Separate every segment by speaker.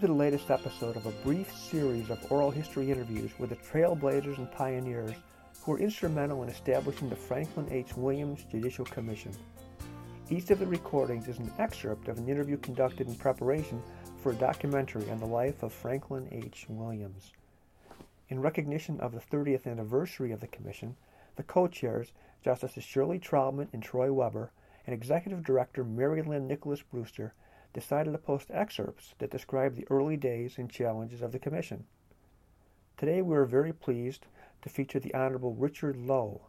Speaker 1: to the latest episode of a brief series of oral history interviews with the trailblazers and pioneers who were instrumental in establishing the Franklin H. Williams Judicial Commission. Each of the recordings is an excerpt of an interview conducted in preparation for a documentary on the life of Franklin H. Williams. In recognition of the 30th anniversary of the Commission, the co-chairs, Justices Shirley Troutman and Troy Webber, and Executive Director Mary Lynn Nicholas Brewster, decided to post excerpts that describe the early days and challenges of the Commission. Today we are very pleased to feature the Honorable Richard Lowe,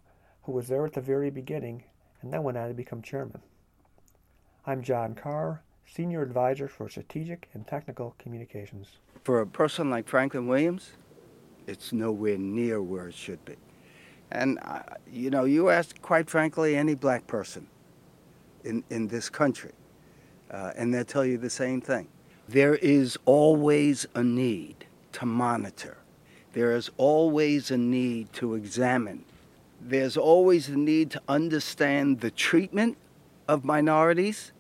Speaker 1: who was there at the very beginning and then went on to become chairman. I'm John Carr, Senior Advisor for Strategic and Technical Communications.
Speaker 2: For a person like Franklin Williams, it's nowhere near where it should be. And, uh, you know, you ask, quite frankly, any black person in, in this country, uh, and they'll tell you the same thing. There is always a need to monitor. There is always a need to examine. There's always a need to understand the treatment of minorities,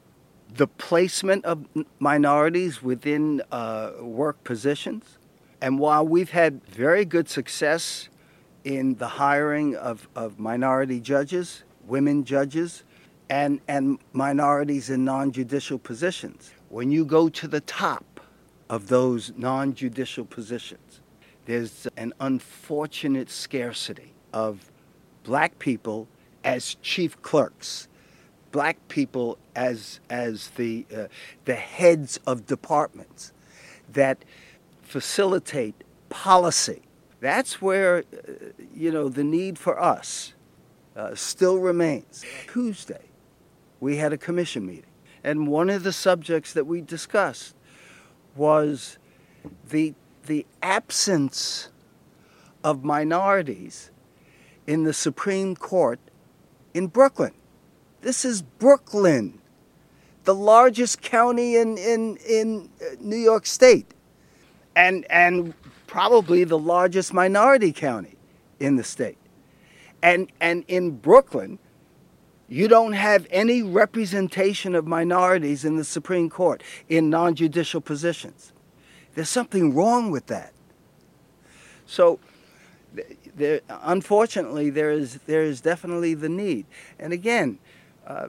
Speaker 2: the placement of minorities within uh, work positions. And while we've had very good success in the hiring of, of minority judges, women judges, and, and minorities in non judicial positions. When you go to the top of those non judicial positions, there's an unfortunate scarcity of black people as chief clerks, black people as, as the, uh, the heads of departments that facilitate policy. That's where, uh, you know, the need for us uh, still remains. Tuesday, we had a commission meeting. And one of the subjects that we discussed was the, the absence of minorities in the Supreme Court in Brooklyn. This is Brooklyn, the largest county in, in, in uh, New York State, and, and probably the largest minority county in the state. And, and in Brooklyn, you don't have any representation of minorities in the Supreme Court in non judicial positions. There's something wrong with that. So, there, unfortunately, there is, there is definitely the need. And again, uh,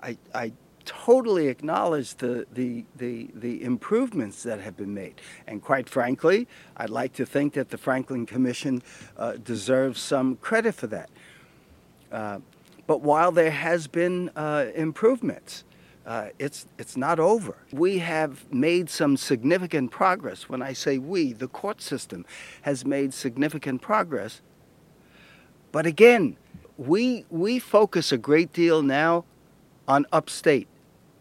Speaker 2: I, I totally acknowledge the, the, the, the improvements that have been made. And quite frankly, I'd like to think that the Franklin Commission uh, deserves some credit for that. Uh, but while there has been uh, improvements, uh, it's, it's not over. We have made some significant progress. When I say we, the court system has made significant progress. But again, we, we focus a great deal now on upstate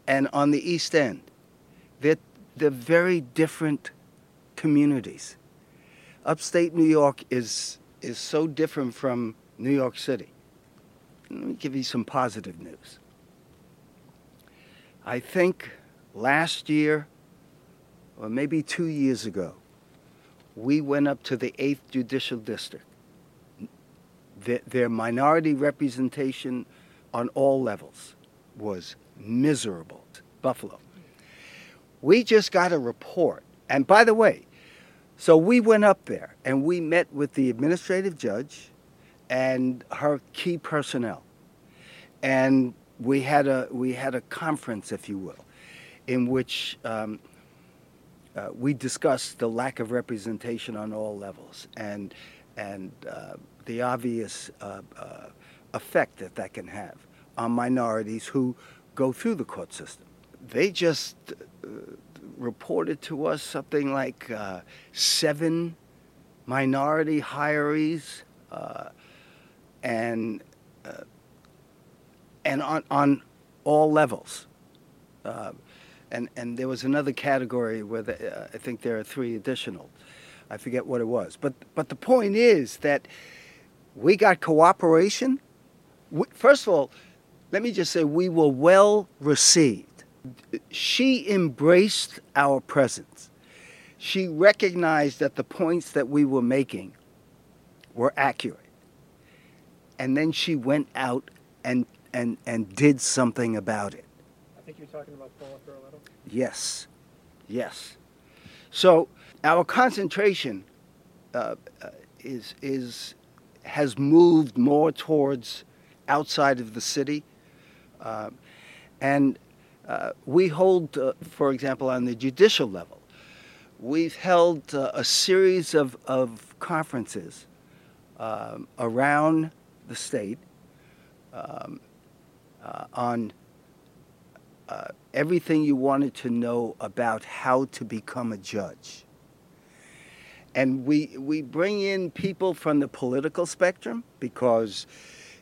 Speaker 2: and on the East End. They're, they're very different communities. Upstate New York is, is so different from New York City. Let me give you some positive news. I think last year, or maybe two years ago, we went up to the 8th Judicial District. The, their minority representation on all levels was miserable. Buffalo. We just got a report. And by the way, so we went up there and we met with the administrative judge and her key personnel. And we had a, we had a conference, if you will, in which um, uh, we discussed the lack of representation on all levels and, and uh, the obvious uh, uh effect that that can have on minorities who go through the court system. They just uh, reported to us something like uh, seven minority hirees and uh, and on, on all levels. Uh, and, and there was another category where the, uh, I think there are three additional. I forget what it was. But, but the point is that we got cooperation. We, first of all, let me just say we were well received. She embraced our presence. She recognized that the points that we were making were accurate and then she went out and and and did something about it.
Speaker 1: I think you're talking about Paula Little.
Speaker 2: Yes, yes. So our concentration uh, uh, is is has moved more towards outside of the city, uh, and uh, we hold, uh, for example, on the judicial level, we've held uh, a series of, of conferences um, around the state um, on everything you wanted to know about how to become a judge. And we we bring in people from the political spectrum because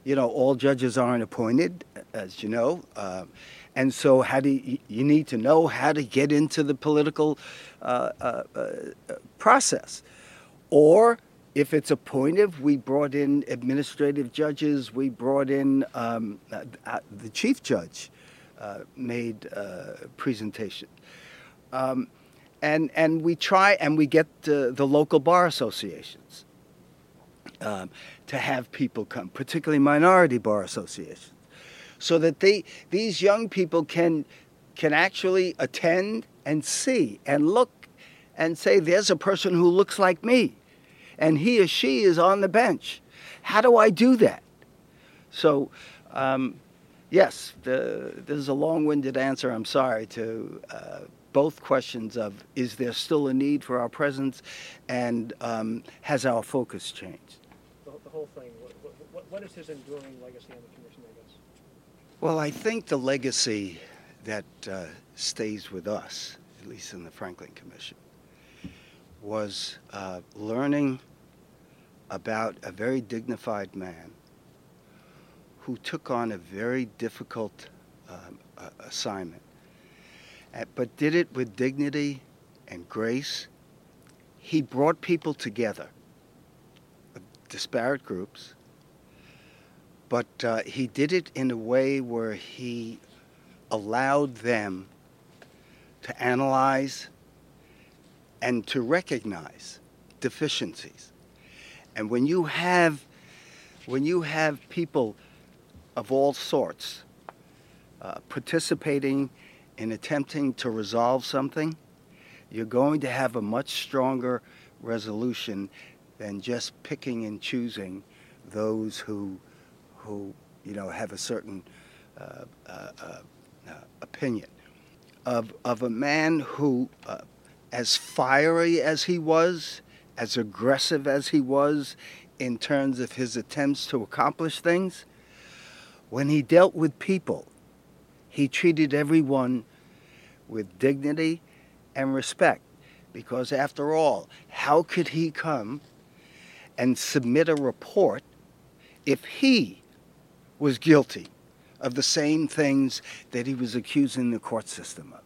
Speaker 2: you know all judges aren't appointed as you know uh, and so how do you, you, need to know how to get into the political uh, uh, uh process. Or if it's appointive, we brought in administrative judges. We brought in um, uh, uh, the chief judge made a presentation. Um, and and we try and we get uh, the local bar associations um, to have people come, particularly minority bar associations, so that they these young people can can actually attend and see and look and say, "There's a person who looks like me, and he or she is on the bench. How do I do that?" So. Um, yes, the, this is a long-winded answer. I'm sorry to uh, both questions of is there still a need for our presence and um, has our focus changed?
Speaker 1: The, the whole thing, what, what, what is his enduring legacy on the commission, I guess?
Speaker 2: Well, I think the legacy that uh, stays with us, at least in the Franklin Commission, was uh, learning about a very dignified man who took on a very difficult um, uh, assignment but did it with dignity and grace. He brought people together, disparate groups, but uh, he did it in a way where he allowed them to analyze and to recognize deficiencies. And when you have when you have people of all sorts uh, participating in attempting to resolve something, you're going to have a much stronger resolution than just picking and choosing those who, who you know, have a certain uh, uh, uh, opinion. Of, of a man who, uh, as fiery as he was, as aggressive as he was in terms of his attempts to accomplish things, when he dealt with people, he treated everyone with dignity and respect. Because after all, how could he come and submit a report if he was guilty of the same things that he was accusing the court system of?